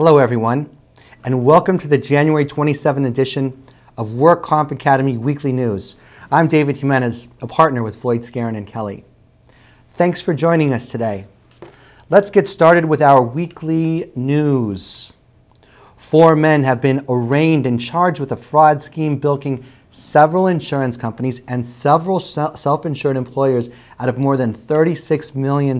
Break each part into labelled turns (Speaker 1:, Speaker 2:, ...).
Speaker 1: Hello, everyone, and welcome to the January 27th edition of Work Comp Academy Weekly News. I'm David Jimenez, a partner with Floyd Skeren and Kelly. Thanks for joining us today. Let's get started with our weekly news. Four men have been arraigned and charged with a fraud scheme bilking several insurance companies and several self insured employers out of more than $36 million.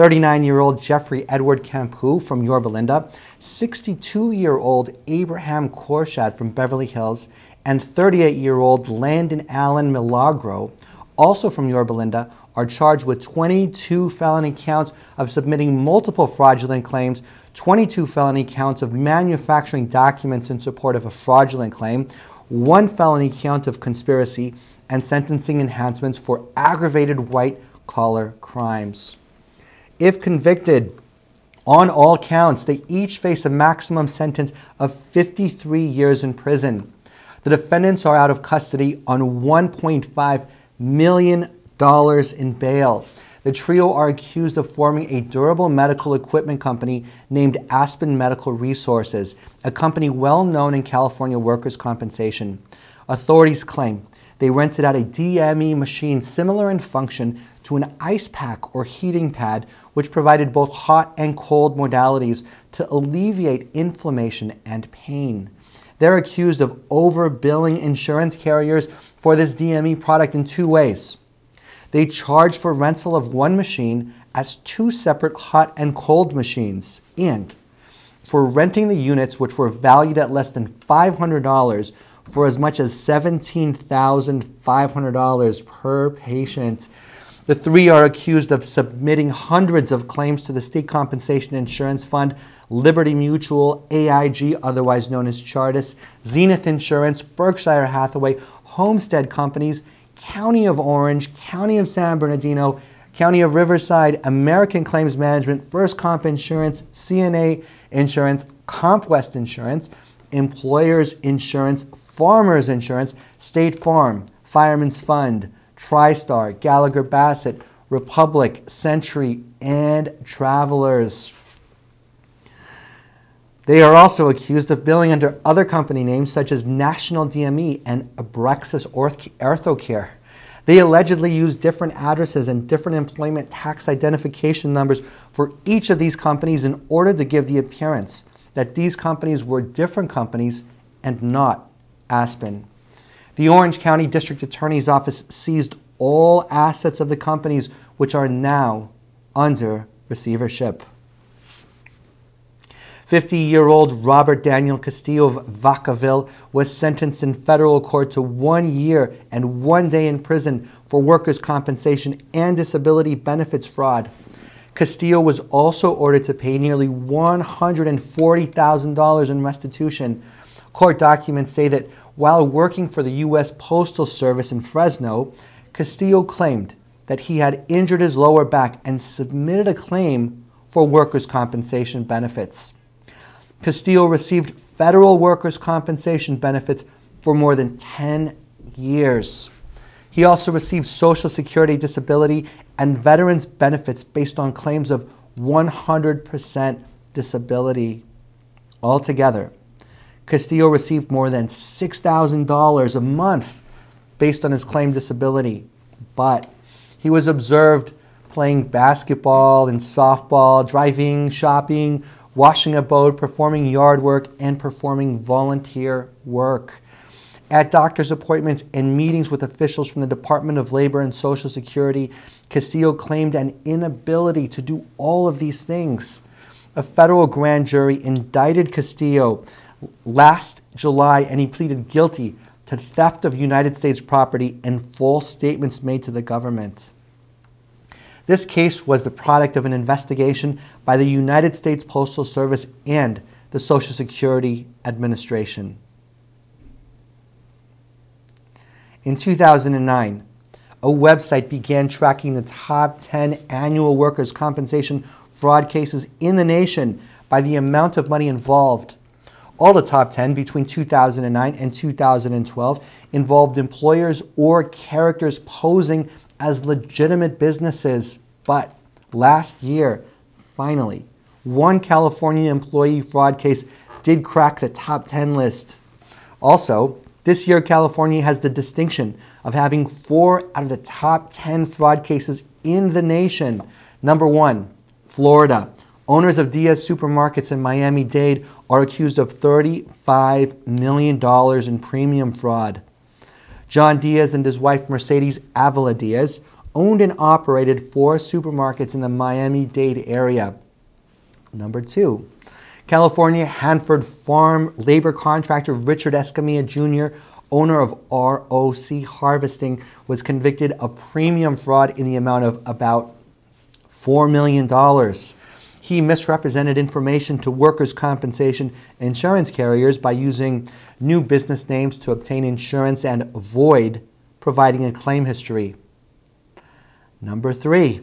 Speaker 1: 39 year old Jeffrey Edward Campu from Yorba Linda, 62 year old Abraham Korshad from Beverly Hills, and 38 year old Landon Allen Milagro, also from Yorba Linda, are charged with 22 felony counts of submitting multiple fraudulent claims, 22 felony counts of manufacturing documents in support of a fraudulent claim, one felony count of conspiracy, and sentencing enhancements for aggravated white collar crimes. If convicted on all counts, they each face a maximum sentence of 53 years in prison. The defendants are out of custody on $1.5 million in bail. The trio are accused of forming a durable medical equipment company named Aspen Medical Resources, a company well known in California workers' compensation. Authorities claim they rented out a DME machine similar in function to an ice pack or heating pad, which provided both hot and cold modalities to alleviate inflammation and pain. They're accused of overbilling insurance carriers for this DME product in two ways. They charge for rental of one machine as two separate hot and cold machines. And for renting the units, which were valued at less than $500 for as much as $17,500 per patient. The three are accused of submitting hundreds of claims to the State Compensation Insurance Fund, Liberty Mutual, AIG, otherwise known as Chartis, Zenith Insurance, Berkshire Hathaway, Homestate Companies, County of Orange, County of San Bernardino, County of Riverside, American Claims Management, First Comp Insurance, CNA Insurance, CompWest Insurance, Employers Insurance, Farmers Insurance, State Farm, Fireman's Fund, TriStar, Gallagher Bassett, Republic, Century, and Travelers. They are also accused of billing under other company names such as National DME and Abrexis Orthocare. They allegedly used different addresses and different employment tax identification numbers for each of these companies in order to give the appearance that these companies were different companies and not Aspen. The Orange County District Attorney's Office seized all assets of the companies which are now under receivership. 50 year old Robert Daniel Castillo of Vacaville was sentenced in federal court to one year and one day in prison for workers' compensation and disability benefits fraud. Castillo was also ordered to pay nearly $140,000 in restitution. Court documents say that while working for the U.S. Postal Service in Fresno, Castillo claimed that he had injured his lower back and submitted a claim for workers' compensation benefits. Castillo received federal workers' compensation benefits for more than 10 years. He also received Social Security disability and veterans benefits based on claims of 100% disability. Altogether, Castillo received more than $6,000 a month based on his claimed disability, but he was observed playing basketball and softball, driving, shopping, washing a boat, performing yard work, and performing volunteer work. At doctor's appointments and meetings with officials from the Department of Labor and Social Security, Castillo claimed an inability to do all of these things. A federal grand jury indicted Castillo last July and he pleaded guilty to theft of United States property and false statements made to the government. This case was the product of an investigation by the United States Postal Service and the Social Security Administration. In 2009, a website began tracking the top 10 annual workers' compensation fraud cases in the nation by the amount of money involved. All the top 10 between 2009 and 2012 involved employers or characters posing as legitimate businesses. But last year, finally, one California employee fraud case did crack the top 10 list. Also, this year California has the distinction of having four out of the top 10 fraud cases in the nation. Number one, Florida. Owners of Diaz supermarkets in Miami Dade are accused of $35 million in premium fraud. John Diaz and his wife Mercedes Avila Diaz owned and operated four supermarkets in the Miami Dade area. Number two, California Hanford Farm labor contractor Richard Escamilla Jr., owner of ROC Harvesting, was convicted of premium fraud in the amount of about $4 million. He misrepresented information to workers' compensation insurance carriers by using new business names to obtain insurance and avoid providing a claim history. Number three,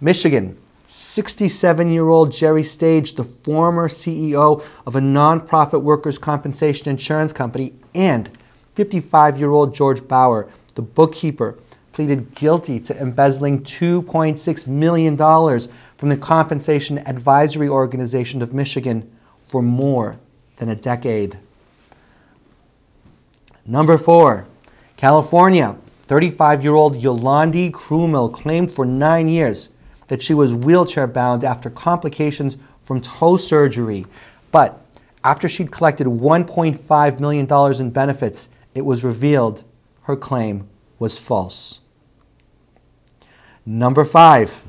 Speaker 1: Michigan. 67 year old Jerry Stage, the former CEO of a nonprofit workers' compensation insurance company, and 55 year old George Bauer, the bookkeeper, pleaded guilty to embezzling $2.6 million from the Compensation Advisory Organization of Michigan for more than a decade. Number four, California. 35 year old Yolandi Krumel claimed for nine years that she was wheelchair bound after complications from toe surgery. But after she'd collected $1.5 million in benefits, it was revealed her claim was false. Number five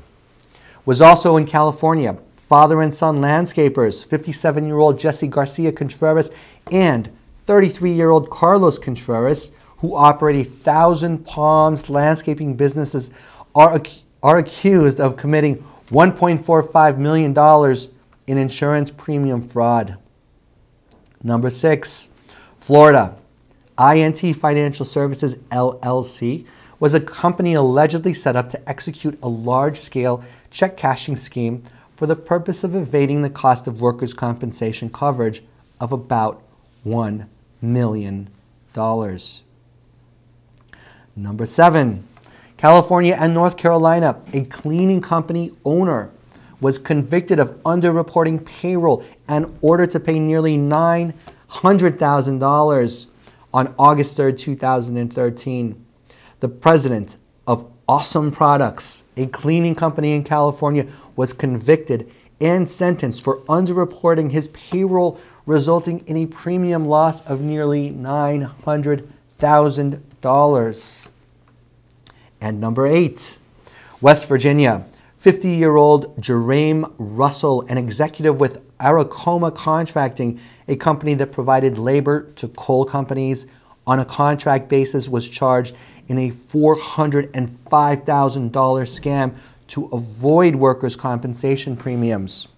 Speaker 1: was also in California. Father and son landscapers, 57 year old Jesse Garcia Contreras and 33 year old Carlos Contreras, who operate a Thousand Palms landscaping businesses, are, are accused of committing $1.45 million in insurance premium fraud. Number six, Florida. INT Financial Services LLC was a company allegedly set up to execute a large scale check cashing scheme for the purpose of evading the cost of workers' compensation coverage of about $1 million. Number seven, California and North Carolina, a cleaning company owner was convicted of underreporting payroll and ordered to pay nearly $900,000 on August 3, 2013. The president of Awesome Products, a cleaning company in California, was convicted and sentenced for underreporting his payroll, resulting in a premium loss of nearly $900,000. And number eight, West Virginia. 50 year old Jerame Russell, an executive with Aracoma Contracting, a company that provided labor to coal companies on a contract basis, was charged in a $405,000 scam to avoid workers' compensation premiums.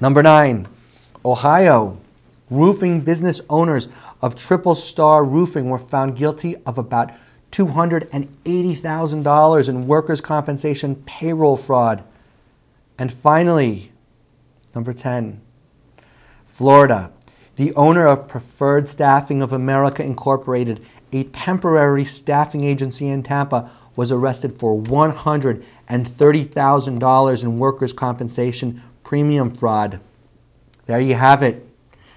Speaker 1: Number nine, Ohio. Roofing business owners of Triple Star Roofing were found guilty of about $280,000 in workers' compensation payroll fraud. And finally, number 10, Florida. The owner of Preferred Staffing of America Incorporated, a temporary staffing agency in Tampa, was arrested for $130,000 in workers' compensation premium fraud. There you have it.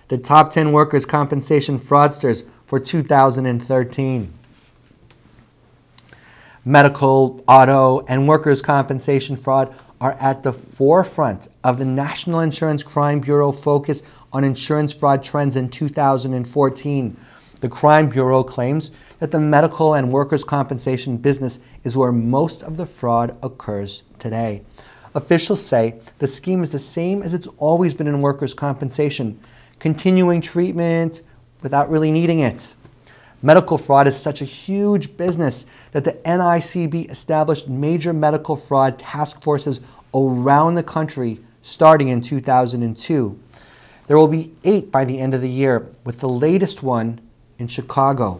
Speaker 1: The top 10 workers' compensation fraudsters for 2013. Medical, auto, and workers' compensation fraud are at the forefront of the National Insurance Crime Bureau focus on insurance fraud trends in 2014. The Crime Bureau claims that the medical and workers' compensation business is where most of the fraud occurs today. Officials say the scheme is the same as it's always been in workers' compensation, continuing treatment without really needing it. Medical fraud is such a huge business that the NICB established major medical fraud task forces around the country starting in 2002. There will be eight by the end of the year, with the latest one in Chicago.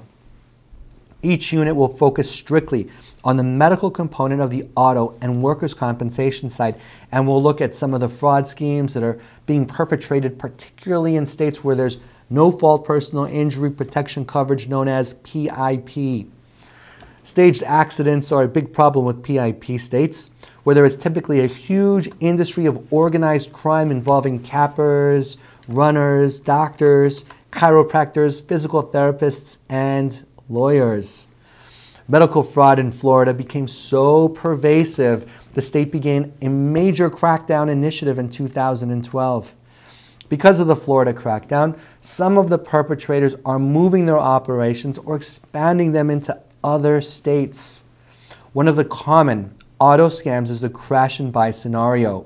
Speaker 1: Each unit will focus strictly on the medical component of the auto and workers' compensation side, and we'll look at some of the fraud schemes that are being perpetrated, particularly in states where there's no fault personal injury protection coverage, known as PIP. Staged accidents are a big problem with PIP states, where there is typically a huge industry of organized crime involving cappers, runners, doctors, chiropractors, physical therapists, and lawyers. Medical fraud in Florida became so pervasive, the state began a major crackdown initiative in 2012. Because of the Florida crackdown, some of the perpetrators are moving their operations or expanding them into other states. One of the common auto scams is the crash and buy scenario.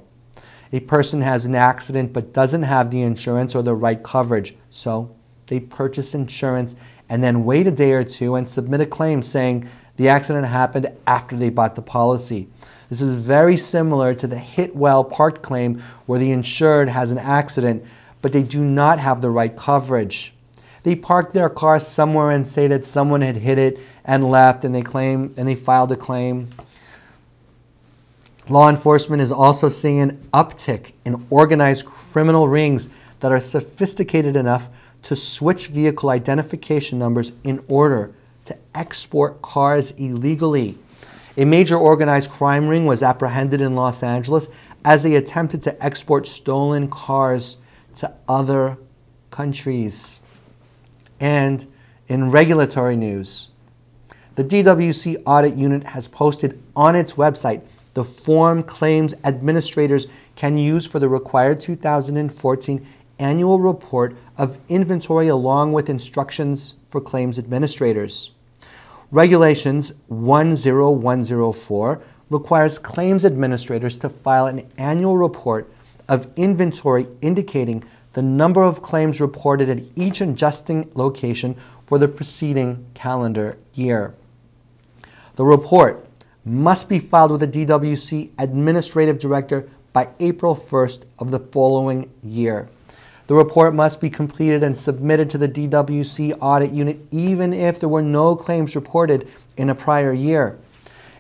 Speaker 1: A person has an accident but doesn't have the insurance or the right coverage, so they purchase insurance and then wait a day or two and submit a claim saying the accident happened after they bought the policy. This is very similar to the hit well part claim where the insured has an accident but they do not have the right coverage. They park their car somewhere and say that someone had hit it and left and they claim and they filed a claim. Law enforcement is also seeing an uptick in organized criminal rings that are sophisticated enough to switch vehicle identification numbers in order to export cars illegally. A major organized crime ring was apprehended in Los Angeles as they attempted to export stolen cars to other countries. And in regulatory news, the DWC Audit Unit has posted on its website the form claims administrators can use for the required 2014 annual report of inventory along with instructions for claims administrators. Regulations 10104 requires claims administrators to file an annual report of inventory indicating the number of claims reported at each adjusting location for the preceding calendar year. The report must be filed with the DWC Administrative Director by April 1st of the following year. The report must be completed and submitted to the DWC Audit Unit even if there were no claims reported in a prior year.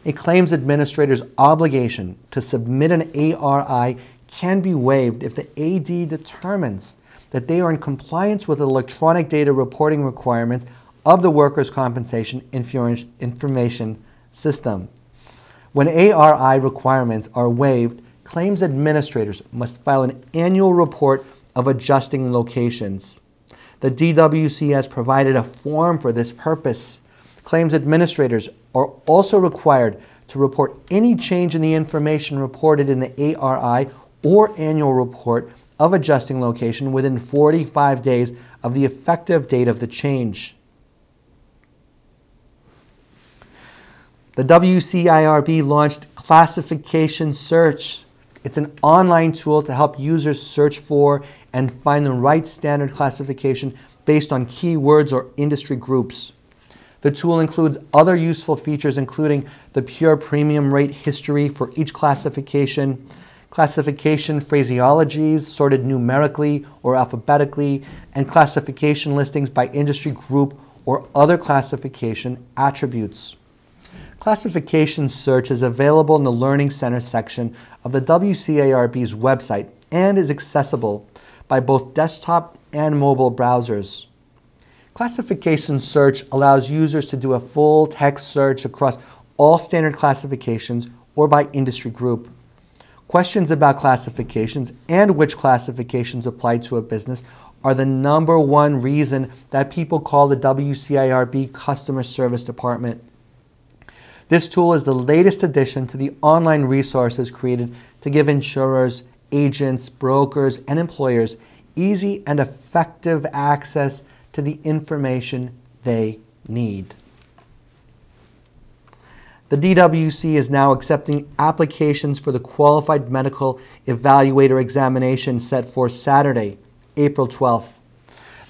Speaker 1: A claims administrator's obligation to submit an ARI can be waived if the AD determines that they are in compliance with electronic data reporting requirements of the workers' compensation information system. When ARI requirements are waived, claims administrators must file an annual report of adjusting locations. The DWC has provided a form for this purpose. Claims administrators are also required to report any change in the information reported in the ARI or annual report of adjusting location within 45 days of the effective date of the change. The WCIRB launched Classification Search. It's an online tool to help users search for and find the right standard classification based on keywords or industry groups. The tool includes other useful features, including the pure premium rate history for each classification, classification phraseologies sorted numerically or alphabetically, and classification listings by industry group or other classification attributes. Classification search is available in the Learning Center section of the WCIRB's website and is accessible by both desktop and mobile browsers. Classification search allows users to do a full text search across all standard classifications or by industry group. Questions about classifications and which classifications apply to a business are the number one reason that people call the WCIRB customer service department. This tool is the latest addition to the online resources created to give insurers, agents, brokers, and employers easy and effective access to the information they need. The DWC is now accepting applications for the Qualified Medical Evaluator examination set for Saturday, April 12th.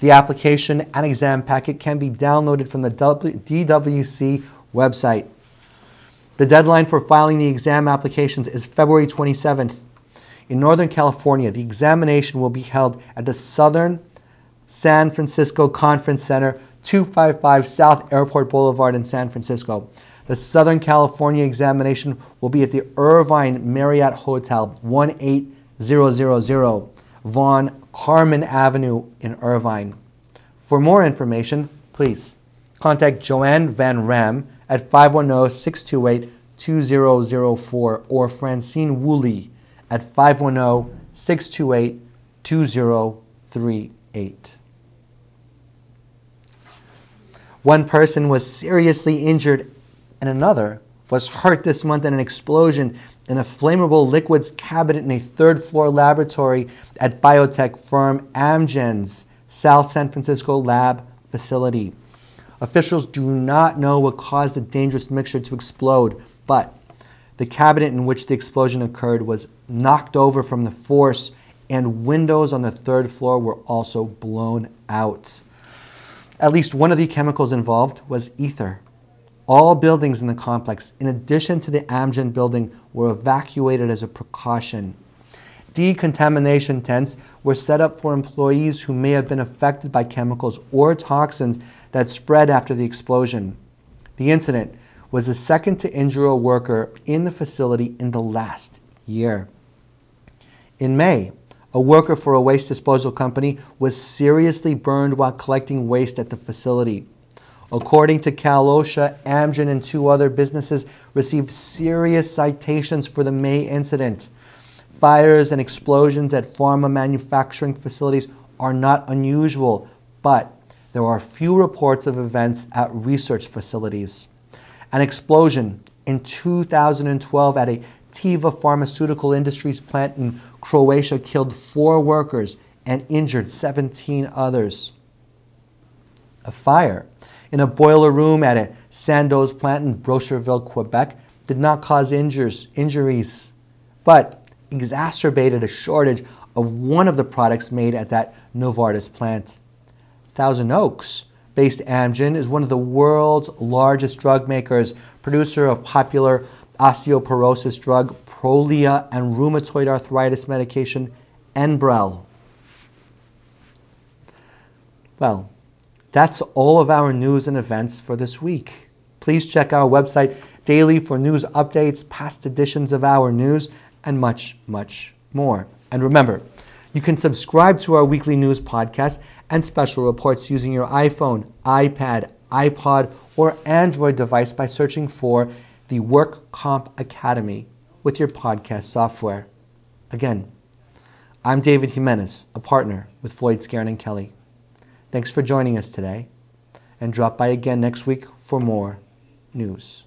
Speaker 1: The application and exam packet can be downloaded from the DWC website. The deadline for filing the exam applications is February 27th. In Northern California, the examination will be held at the Southern San Francisco Conference Center, 255 South Airport Boulevard in San Francisco. The Southern California examination will be at the Irvine Marriott Hotel, 18000 Von Karman Avenue in Irvine. For more information, please contact Joanne Van Ram at 510 628 2004 or Francine Woolley at 510 628 2038. One person was seriously injured and another was hurt this month in an explosion in a flammable liquids cabinet in a third floor laboratory at biotech firm Amgen's South San Francisco lab facility. Officials do not know what caused the dangerous mixture to explode, but the cabinet in which the explosion occurred was knocked over from the force, and windows on the third floor were also blown out. At least one of the chemicals involved was ether. All buildings in the complex, in addition to the Amgen building, were evacuated as a precaution. Decontamination tents were set up for employees who may have been affected by chemicals or toxins that spread after the explosion. The incident was the second to injure a worker in the facility in the last year. In May, a worker for a waste disposal company was seriously burned while collecting waste at the facility. According to Cal OSHA, Amgen and two other businesses received serious citations for the May incident. Fires and explosions at pharma manufacturing facilities are not unusual, but there are few reports of events at research facilities. An explosion in 2012 at a Teva Pharmaceutical Industries plant in Croatia killed four workers and injured 17 others. A fire in a boiler room at a Sandoz plant in Boucherville, Quebec, did not cause injures, injuries, but exacerbated a shortage of one of the products made at that Novartis plant. Thousand Oaks based Amgen is one of the world's largest drug makers, producer of popular osteoporosis drug Prolia and rheumatoid arthritis medication Enbrel. Well, that's all of our news and events for this week. Please check our website daily for news updates, past editions of our news, and much, much more. And remember, you can subscribe to our weekly news podcast and special reports using your iPhone, iPad, iPod, or Android device by searching for the Work Comp Academy with your podcast software. Again, I'm David Jimenez, a partner with Floyd Skeren and Kelly. Thanks for joining us today, and drop by again next week for more news.